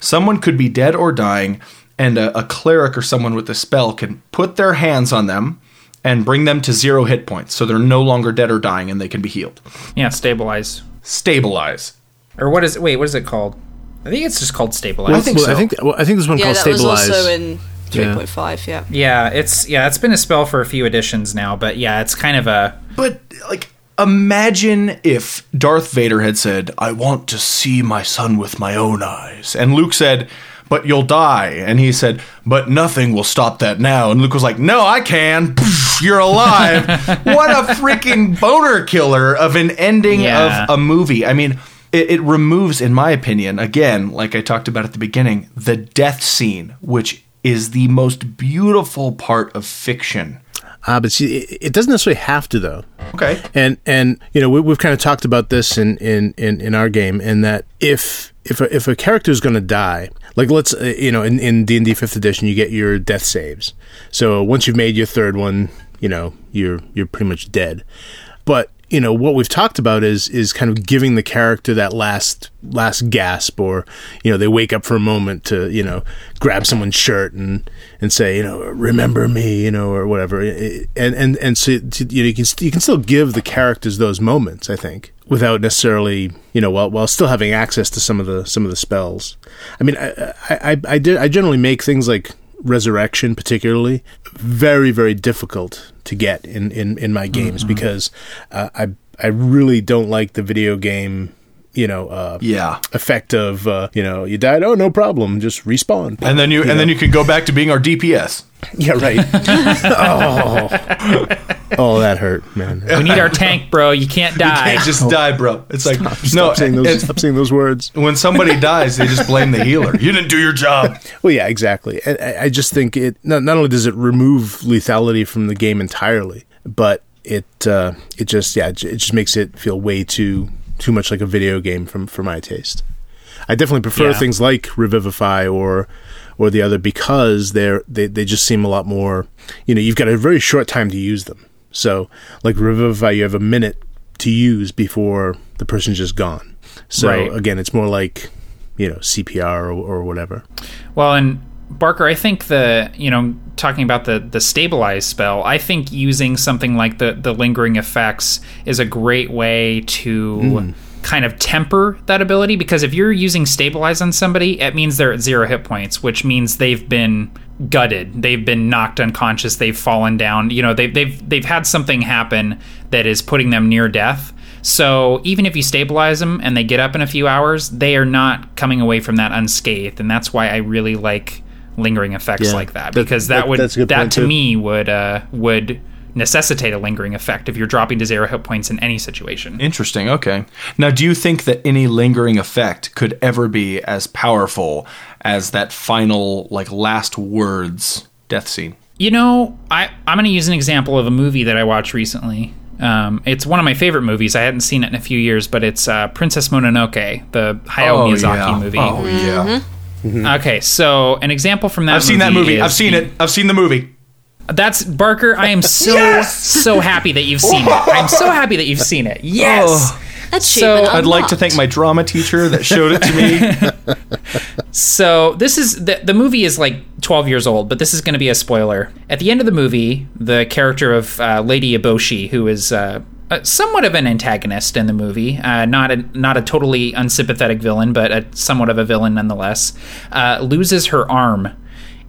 Someone could be dead or dying, and a, a cleric or someone with a spell can put their hands on them and bring them to zero hit points. So they're no longer dead or dying and they can be healed. Yeah. Stabilize. Stabilize. Or what is? it? Wait, what is it called? I think it's just called stabilize. I think well, so. I think well, I think there's one yeah, called that was Stabilize. also in 3.5. Yeah. Yeah, it's yeah, it's been a spell for a few editions now, but yeah, it's kind of a But like imagine if Darth Vader had said, "I want to see my son with my own eyes." And Luke said, "But you'll die." And he said, "But nothing will stop that now." And Luke was like, "No, I can. You're alive." what a freaking boner killer of an ending Yeah. of a movie. I mean, it, it removes in my opinion, again, like I talked about at the beginning, the death scene, which is the most beautiful part of fiction. Ah, but see, it, it doesn't necessarily have to though. Okay. And and you know we, we've kind of talked about this in in in, in our game, in that if if a, if a character is going to die, like let's uh, you know in in D and D fifth edition, you get your death saves. So once you've made your third one, you know you're you're pretty much dead. But you know what we've talked about is is kind of giving the character that last last gasp, or you know they wake up for a moment to you know grab someone's shirt and and say you know remember me you know or whatever, and and and so you know you can you can still give the characters those moments. I think without necessarily you know while while still having access to some of the some of the spells. I mean I I I, did I generally make things like resurrection particularly very very difficult to get in in, in my games because uh, I I really don't like the video game you know uh, Yeah. effect of uh, you know you died oh no problem just respawn And then you, and then you can go back to being our DPS. yeah right oh oh that hurt man we need our tank, bro. You can't die. Can't just die, bro. It's like no. stop saying those stop saying those words when somebody dies, they just blame the healer. You didn't do your job. Well, yeah, exactly. I- I, I just think it not, not only does it remove lethality from the game entirely, but it uh, it just yeah it just makes it feel way too too much like a video game from for my taste. I definitely prefer Yeah. things like Revivify or or the other because they're they they just seem a lot more. You know, you've got a very short time to use them. So, like Revivify, you have a minute to use before the person's just gone. So Right. again, it's more like you know CPR or, or whatever. Well, and Barker, I think the you know talking about the the stabilize spell, I think using something like the the lingering effects is a great way to hmm. kind of temper that ability because if you're using stabilize on somebody, it means they're at zero hit points, which means they've been gutted, they've been knocked unconscious, they've fallen down. You know, they've they've they've had something happen that is putting them near death. So even if you stabilize them and they get up in a few hours, they are not coming away from that unscathed, and that's why I really like lingering effects Yeah. like that That- because that, that- would that's a good that point, to too. me would uh, would necessitate a lingering effect if you're dropping to zero hit points in any situation. Interesting. Okay. Now, do you think that any lingering effect could ever be as powerful as that final, like, last words death scene? You know, I I'm going to use an example of a movie that I watched recently. Um, it's one of my favorite movies. I hadn't seen it in a few years, but it's uh, Princess Mononoke, the Hayao Miyazaki yeah. movie. Oh yeah. Okay, so an example from that. I've seen that movie. I've seen the- it. I've seen the movie. That's Barker. I am so Yes! so happy that you've seen it. I'm so happy that you've seen it. Yes. Oh. Achievement So- I'd like to thank my drama teacher that showed it to me. So this is the the movie is like 12 years old, but this is going to be a spoiler. At the end of the movie, the character of uh, Lady Eboshi, who is uh, uh, somewhat of an antagonist in the movie, uh, not a not a totally unsympathetic villain, but a, somewhat of a villain nonetheless, uh, loses her arm,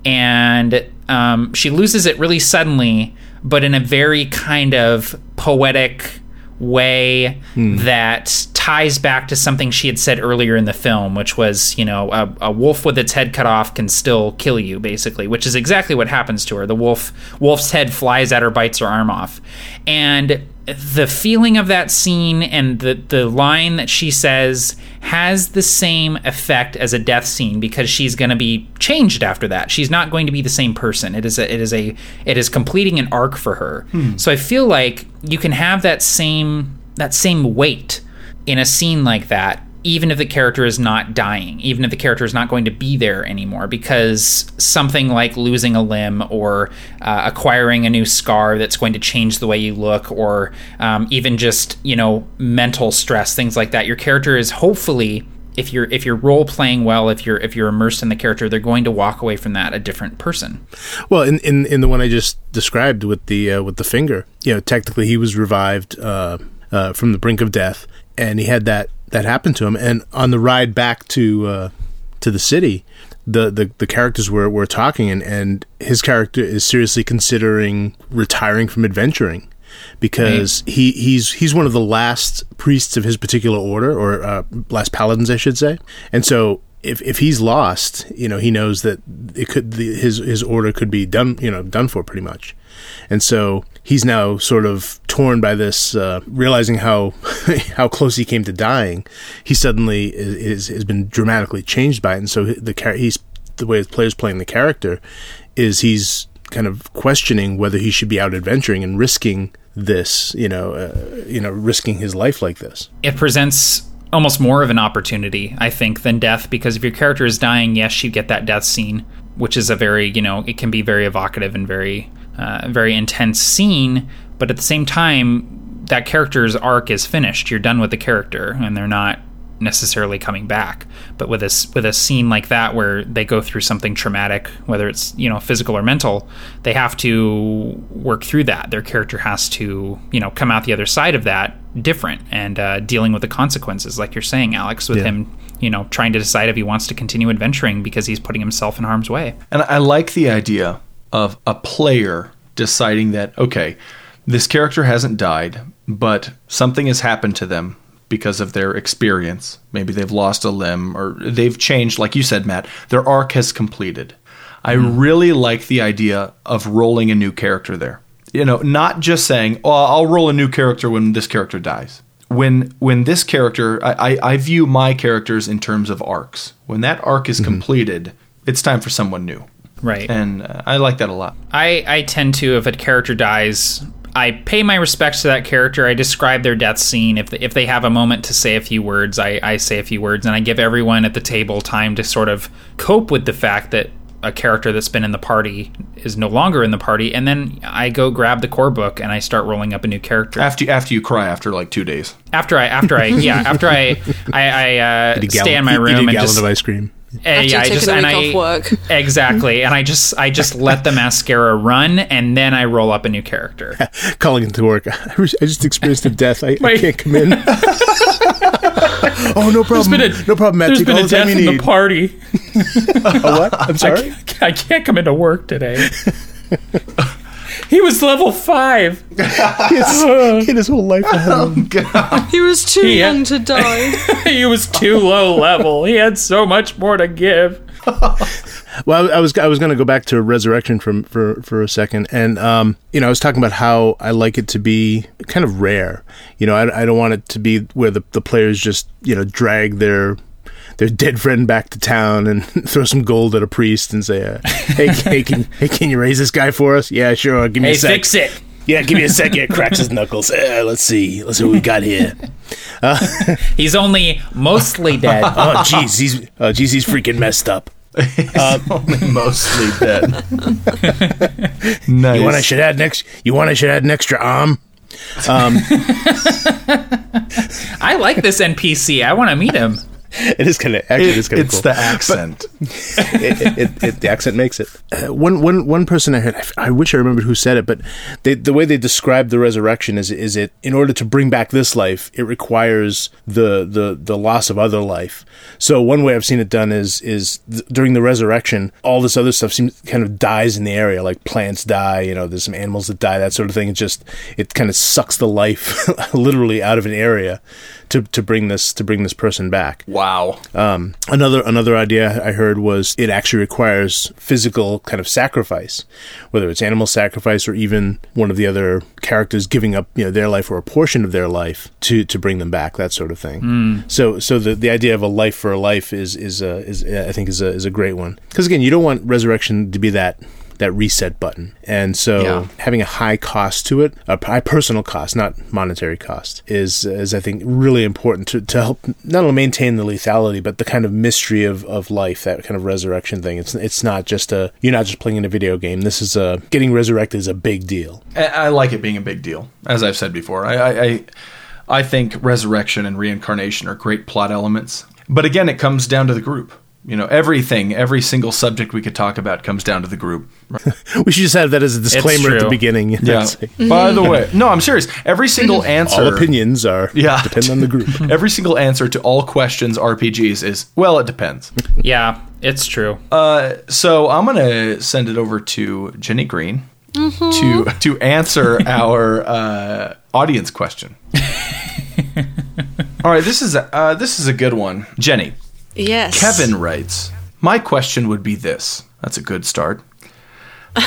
and um, she loses it really suddenly, but in a very kind of poetic way that ties back to something she had said earlier in the film, which was, you know, a, a wolf with its head cut off can still kill you, basically, which is exactly what happens to her. The wolf wolf's head flies at her, bites her arm off, and the feeling of that scene and the the line that she says has the same effect as a death scene because she's going to be changed after that. She's not going to be the same person. It is a, it is a it is completing an arc for her. Hmm. So I feel like you can have that same that same weight in a scene like that even if the character is not dying, even if the character is not going to be there anymore, because something like losing a limb or uh, acquiring a new scar that's going to change the way you look, or um, even just you know mental stress, things like that. Your character is hopefully, if you're if you're role playing well, if you're if you're immersed in the character, they're going to walk away from that a different person. Well, in, in in the one I just described with the uh, with the finger, you know, technically he was revived uh, uh, from the brink of death, and he had that that happened to him. And on the ride back to uh, to the city, the, the the characters were were talking, and and his character is seriously considering retiring from adventuring. Because he, he's he's one of the last priests of his particular order, or uh, last paladins, I should say, and so if if he's lost, you know, he knows that it could the, his his order could be done, you know, done for pretty much, and so he's now sort of torn by this, uh, realizing how how close he came to dying. He suddenly is, is has been dramatically changed by it, and so the char- he's the way the player's playing the character is he's kind of questioning whether he should be out adventuring and risking this, you know, uh, you know, risking his life like this. it presents almost more of an opportunity, I think, than death because if your character is dying, yes, you get that death scene, which is a very, you know, it can be very evocative and very, uh, very intense scene. But at the same time, that character's arc is finished. You're done with the character, and they're not necessarily coming back. But with a with a scene like that where they go through something traumatic, whether it's you know physical or mental, they have to work through that. Their character has to you know come out the other side of that different and uh, dealing with the consequences, like you're saying, Alex, with Yeah. him you know trying to decide if he wants to continue adventuring because he's putting himself in harm's way. And I like the idea of a player deciding that, okay, this character hasn't died, but something has happened to them because of their experience. Maybe they've lost a limb or they've changed, like you said, Matt, their arc has completed. I really like the idea of rolling a new character there. You know, not just saying, "Oh, I'll roll a new character when this character dies." When when this character, I, I, I view my characters in terms of arcs. When that arc is completed, it's time for someone new Right. and uh, I like that a lot. I, I tend to, if a character dies, I pay my respects to that character. I describe their death scene. If, if they have a moment to say a few words, I, I say a few words, and I give everyone at the table time to sort of cope with the fact that a character that's been in the party is no longer in the party. And then I go grab the core book and I start rolling up a new character. After after you cry after like two days. After I, after I, yeah, after I, I, I uh, Eat a stay in my eat- eat room a and gallon just of ice cream. uh, After yeah, I you've just taken and a I week off work. exactly, and I just I just let the mascara run, and then I roll up a new character. calling into work. I just experienced a death. I, I can't come in. Oh, no problem. no problem, Matt. There's Take been a death in need. the party. A what? I'm I sorry. can't, I can't come into work today. he was level five. He he had his whole life ahead of oh, him. He was too Yeah. young to die. he was too low level. He had so much more to give. Well, I was I was going to go back to resurrection from for for a second, and um, you know, I was talking about how I like it to be kind of rare. You know, I, I don't want it to be where the the players just you know drag their their dead friend back to town and throw some gold at a priest and say, uh, "Hey, hey, can, hey, can you raise this guy for us? Yeah, sure. Give me Hey, a sec. fix it. Yeah, give me a second. Cracks his knuckles. Uh, let's see. Let's see what we got here. He's only mostly dead. Oh, jeez, he's oh, jeez, he's freaking messed up. Um, only mostly dead. nice. You want I should add next? You want I should add an extra arm? Um, I like this NPC. I want to meet him. It is kind of actually it is It- kind of it's cool. the accent. it, it, the accent makes it. Uh, one, one, one person I heard, I wish I remembered who said it, but they, the way they describe the resurrection is, is it in order to bring back this life, it requires the, the, the loss of other life. So one way I've seen it done is, is th- during the resurrection, all this other stuff seems kind of dies in the area, like plants die, you know, there's some animals that die, that sort of thing. It just, it kind of sucks the life literally out of an area to, to bring this, to bring this person back. wow. Um, another another idea I heard was it actually requires physical kind of sacrifice, whether it's animal sacrifice or even one of the other characters giving up you know their life or a portion of their life to to bring them back, that sort of thing. So so the the idea of a life for a life is is uh, is I think is a is a great one because again you don't want resurrection to be that that reset button. And so Yeah. having a high cost to it, a high personal cost, not monetary cost, is is I think really important to, to help not only maintain the lethality, but the kind of mystery of, of life, that kind of resurrection thing. It's it's not just a you're not just playing in a video game. This is a getting resurrected is a big deal. I, I like it being a big deal, as I've said before. I, I, I, I think resurrection and reincarnation are great plot elements. But again, it comes down to the group. You know, everything, every single subject we could talk about comes down to the group. right? We should just have that as a disclaimer at the beginning. Yeah. Say, By the way, no, I'm serious. Every single answer, All opinions are Yeah. depend on the group. every single answer to all questions RPGs is well, it depends. Yeah, it's true. Uh, so I'm gonna send it over to Jenny Green to to answer our uh, audience question. All right, this is a, uh, this is a good one, Jenny. Yes. Kevin writes, My question would be this. That's a good start.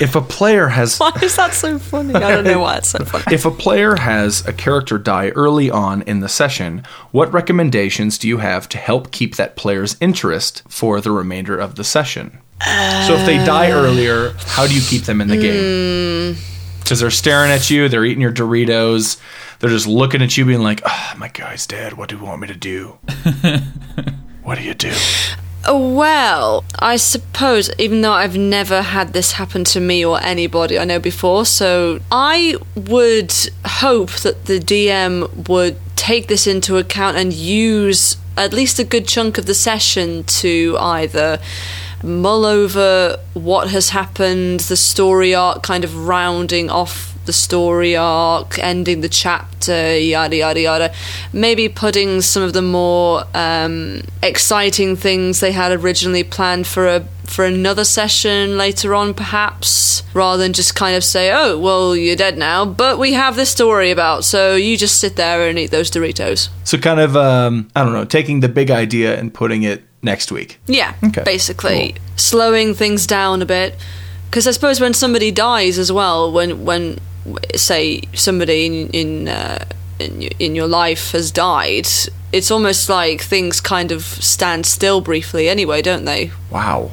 if a player has Why is that so funny? I don't know why it's so funny. if a player has a character die early on in the session, what recommendations do you have to help keep that player's interest for the remainder of the session? so if they die uh, earlier, how do you keep them in the game? Hmm. Because they're staring at you, they're eating your Doritos, they're just looking at you, being like, "Ah, my guy's dead. What do you want me to do? what do you do?" Oh, Well, I suppose, even though I've never had this happen to me or anybody I know before, so I would hope that the DM would take this into account and use at least a good chunk of the session to either mull over what has happened, the story arc, kind of rounding off the story arc, ending the chapter, yada yada yada. Maybe putting some of the more um, exciting things they had originally planned for a for another session later on, perhaps, rather than just kind of say, "Oh, well, you're dead now, but we have this story about, so you just sit there and eat those Doritos." So kind of, um, I don't know, taking the big idea and putting it next week. Yeah, Okay, basically slowing things down a bit. Because I suppose when somebody dies as well, when when say somebody in in uh, in, in your life has died, it's almost like things kind of stand still briefly anyway, don't they? Wow,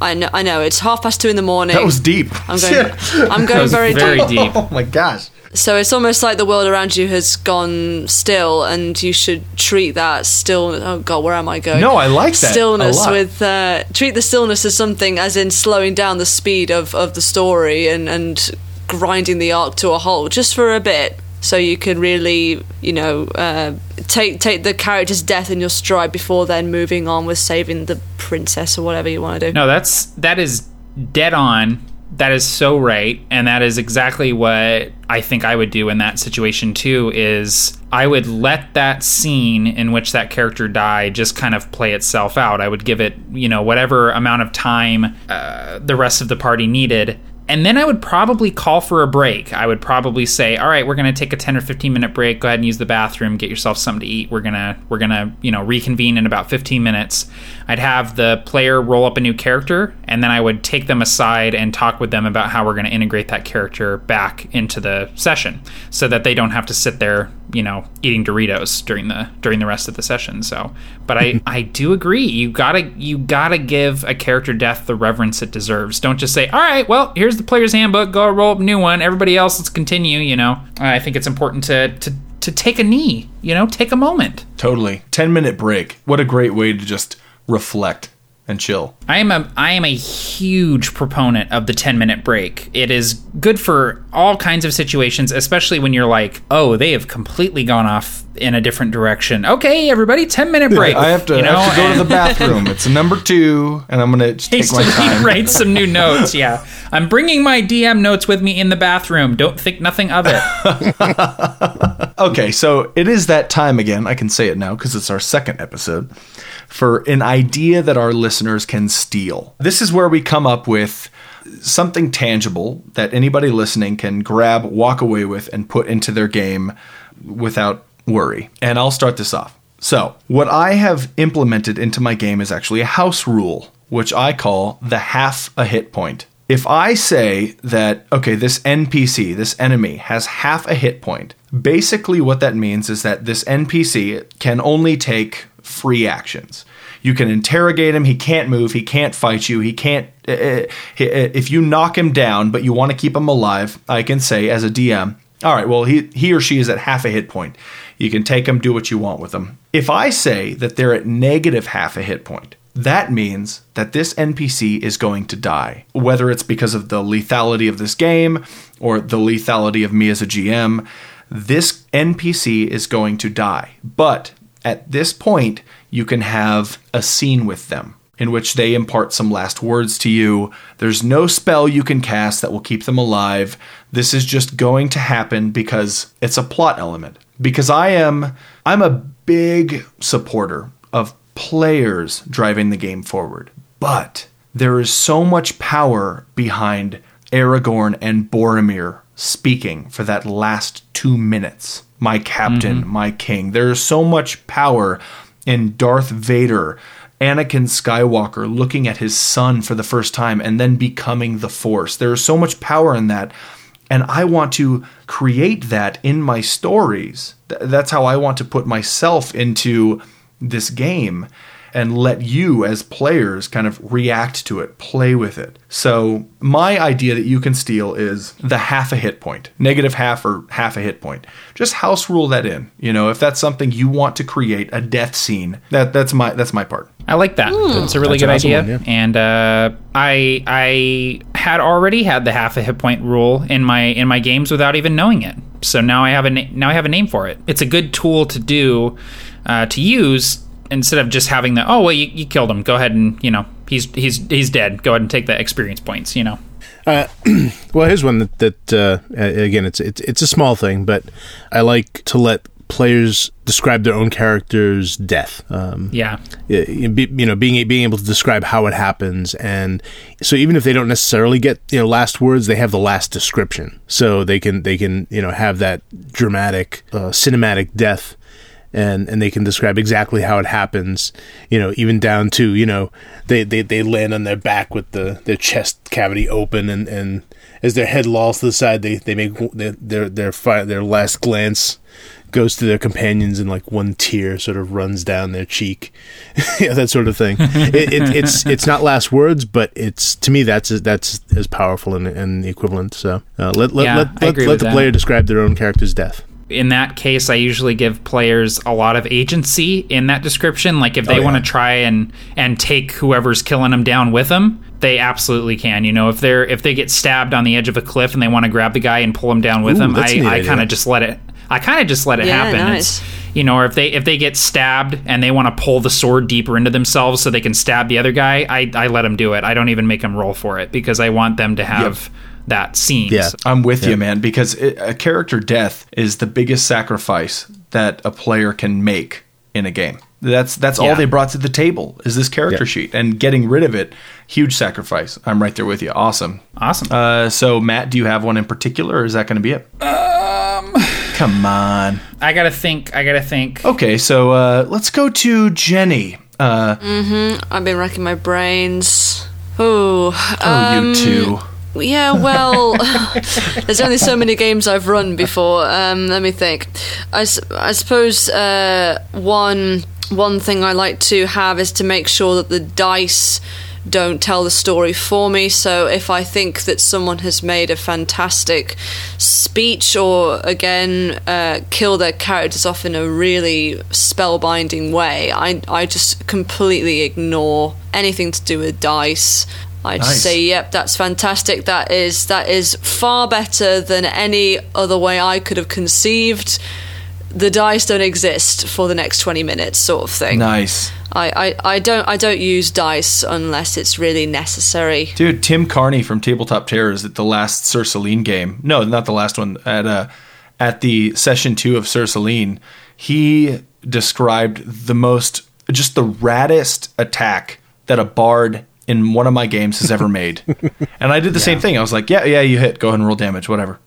I know, I know. It's half past two in the morning. that was deep. I'm going. I'm going was very, very deep. deep. Oh my gosh. So it's almost like the world around you has gone still, and you should treat that still. Oh God, where am I going? No, I like that a stillness lot. with uh, treat the stillness as something, as in slowing down the speed of, of the story and and grinding the arc to a halt just for a bit, so you can really, you know, uh, take take the character's death in your stride before then moving on with saving the princess or whatever you want to do. No, that's that is dead on. That is so right, and that is exactly what I think I would do in that situation too. Is I would let that scene in which that character died just kind of play itself out. I would give it, you know, whatever amount of time uh, the rest of the party needed. And then I would probably call for a break. I would probably say, "All right, we're going to take a 10 or 15 minute break. Go ahead and use the bathroom, get yourself something to eat. We're going to we're going to, you know, reconvene in about 15 minutes." I'd have the player roll up a new character, and then I would take them aside and talk with them about how we're going to integrate that character back into the session so that they don't have to sit there you know eating Doritos during the during the rest of the session. So, but I I do agree. You gotta you gotta give a character death the reverence it deserves. Don't just say, all right, well here's the player's handbook. Go roll up a new one. Everybody else, let's continue. You know, I think it's important to to to take a knee. You know, take a moment. Totally. 10 minute break. What a great way to just reflect and chill. I am a I am a huge proponent of the 10 minute break. It is good for all kinds of situations, especially when you're like, "Oh, they have completely gone off in a different direction." Okay, everybody, 10 minute break. I have to, you know? I have to go to the bathroom. It's number two, and I'm going to take my time. write some new notes. Yeah, I'm bringing my DM notes with me in the bathroom. Don't think nothing of it. Okay, so it is that time again. I can say it now because it's our second episode for an idea that our listeners can steal. This is where we come up with something tangible that anybody listening can grab, walk away with, and put into their game without worry. And I'll start this off. So, what I have implemented into my game is actually a house rule, which I call the half a hit point. If I say that, okay, this NPC, this enemy, has half a hit point, basically what that means is that this NPC can only take free actions. You can interrogate him, he can't move, he can't fight you, he can't. uh, uh, uh, if you knock him down, but you want to keep him alive, I can say as a DM, all right, well, he, he or she is at half a hit point. You can take them, do what you want with them. If I say that they're at negative half a hit point, that means that this NPC is going to die. Whether it's because of the lethality of this game or the lethality of me as a GM, this NPC is going to die. But at this point, you can have a scene with them in which they impart some last words to you. There's no spell you can cast that will keep them alive. This is just going to happen because it's a plot element. Because I am I'm a big supporter of players driving the game forward. But there is so much power behind Aragorn and Boromir speaking for that last 2 minutes. My captain, mm-hmm. my king. There is so much power in Darth Vader Anakin Skywalker looking at his son for the first time and then becoming the Force. There is so much power in that. And I want to create that in my stories. Th- That's how I want to put myself into this game and let you, as players, kind of react to it, play with it. So, my idea that you can steal is the half a hit point, negative half or half a hit point. Just house rule that in. You know, if that's something you want to create, a death scene, that that's my that's my part. I like that. That's a really That's good an idea. awesome one, And uh, I I had already had the half a hit point rule in my in my games without even knowing it. So now I have a na- now I have a name for it. It's a good tool to do uh, to use instead of just having the oh well you, you killed him. Go ahead and you know he's he's he's dead. Go ahead and take the experience points. You know. Well, here's one that, that uh, again, it's, it's it's a small thing, but I like to let players describe their own character's death. Um, Yeah. you you know, being being able to describe how it happens, and so even if they don't necessarily get you know last words, they have the last description, so they can they can you know have that dramatic, uh, cinematic death. And, and they can describe exactly how it happens, you know, even down to you know they, they, they land on their back with the their chest cavity open, and, and as their head lolls to the side, they, they make their their their, fi- their last glance goes to their companions and like one tear sort of runs down their cheek. Yeah that sort of thing. It, it, it's it's not last words but it's to me that's that's as powerful and, and equivalent. So uh, let let, Yeah, let, let, let the that. player describe their own character's death in that case, I usually give players a lot of agency in that description. Like if they Oh, want to try and and take whoever's killing them down with them, they absolutely can. You know, if they're if they get stabbed on the edge of a cliff and they want to grab the guy and pull him down with Ooh, them, that's a I, neat I kind of just let it. I kind of just let it Yeah, happen. nice. It's, you know, or if they if they get stabbed and they want to pull the sword deeper into themselves so they can stab the other guy, I I let them do it. I don't even make them roll for it because I want them to have that scene. Yeah. I'm with you, man, because it, a character death is the biggest sacrifice that a player can make in a game. That's that's all they brought to the table is this character Yeah. sheet, and getting rid of it, huge sacrifice. I'm right there with you. Awesome. awesome. Uh, so Matt, do you have one in particular, or is that going to be it? Um, come on. I gotta think. I gotta think. Okay, so uh, let's go to Jenny. Uh, I've been racking my brains. Ooh, oh, um, you two. Yeah, well, there's only so many games I've run before. Um, let me think. I, I suppose uh, one one thing I like to have is to make sure that the dice don't tell the story for me. So if I think that someone has made a fantastic speech or again uh, kill their characters off in a really spellbinding way, I I just completely ignore anything to do with dice. I just Nice. say, "Yep, that's fantastic. That is that is far better than any other way I could have conceived." The dice don't exist for the next twenty minutes, sort of thing. Nice. I, I, I don't I don't use dice unless it's really necessary. Dude, Tim Carney from Tabletop Terrors at the last Sir Celine game. No, not the last one. At uh, at the session two of Sir Celine, he described the most, just the raddest attack that a bard in one of my games has ever made. and I did the same thing. I was like, yeah, yeah, you hit. Go ahead and roll damage, whatever.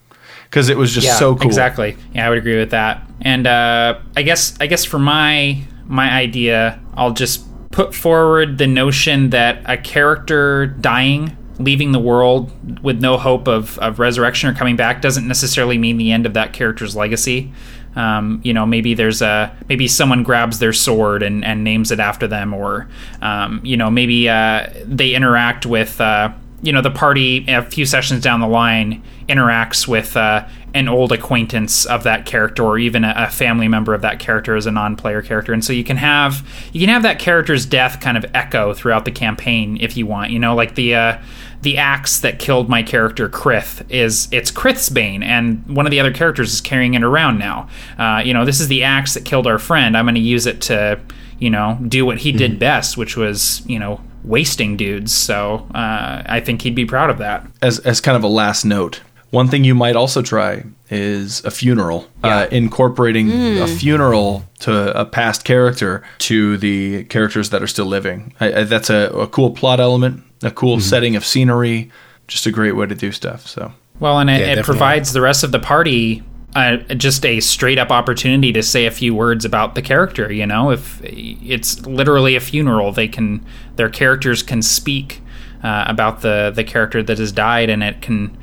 Because it was just so cool. Exactly. Yeah, I would agree with that. And uh, I guess I guess for my my idea, I'll just put forward the notion that a character dying, leaving the world with no hope of, of resurrection or coming back doesn't necessarily mean the end of that character's legacy. Um, you know, maybe there's a maybe someone grabs their sword and, and names it after them, or um, you know, maybe uh, they interact with uh, you know the party a few sessions down the line interacts with uh, an old acquaintance of that character or even a, a family member of that character as a non-player character. And so you can have you can have that character's death kind of echo throughout the campaign if you want. You know like the uh, the axe that killed my character Krith is it's Krith's bane and one of the other characters is carrying it around now. Uh, you know this is the axe that killed our friend. I'm going to use it to you know do what he did best which was you know wasting dudes so uh, I think he'd be proud of that. As as kind of a last note, one thing you might also try is a funeral, uh, incorporating a funeral to a past character to the characters that are still living. I, I, that's a, a cool plot element, a cool setting of scenery, just a great way to do stuff. So. Well, and it, Yeah, it provides the rest of the party uh, just a straight up opportunity to say a few words about the character. You know, if it's literally a funeral, they can their characters can speak uh, about the the character that has died, and it can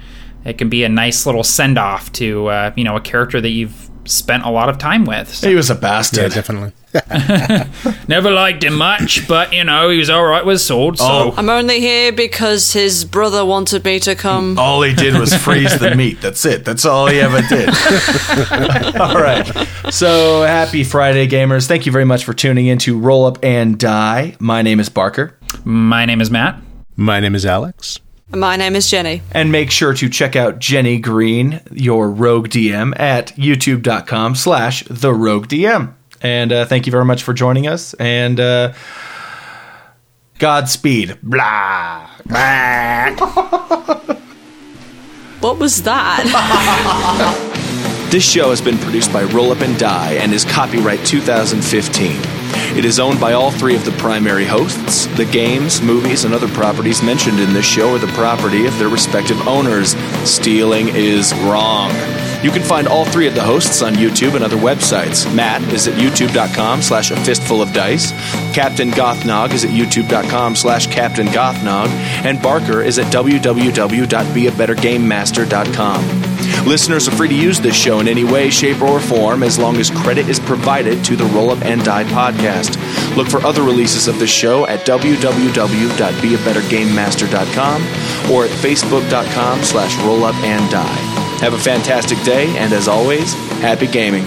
it can be a nice little send off to uh, you know a character that you've spent a lot of time with. So he was a Yeah, bastard. definitely. never liked him much, but you know he was all right with swords. So Oh. I'm only here because his brother wanted me to come. all he did was freeze the meat. That's it. That's all he ever did. all right. So happy Friday, gamers. Thank you very much for tuning in to Roll Up and Die. My name is Barker. my name is Matt. My name is Alex. My name is Jenny. And make sure to check out Jenny Green, your rogue DM, at youtube.com slash the rogue DM. And uh, thank you very much for joining us. And uh, Godspeed. Blah. What was that? This show has been produced by Roll Up and Die and is copyright 2015. It is owned by all three of the primary hosts. The games, movies, and other properties mentioned in this show are the property of their respective owners. Stealing is wrong. You can find all three of the hosts on YouTube and other websites. Matt is at youtube.com slash a fistful of dice. Captain Gothnog is at youtube.com slash Captain Gothnog. And Barker is at www.beabettergamemaster.com. Listeners are free to use this show in any way, shape, or form as long as credit is provided to the Roll Up and Die podcast. Look for other releases of the show at www.beabettergamemaster.com or at facebook.com slash rollup and die. Have a fantastic day, and as always, happy gaming.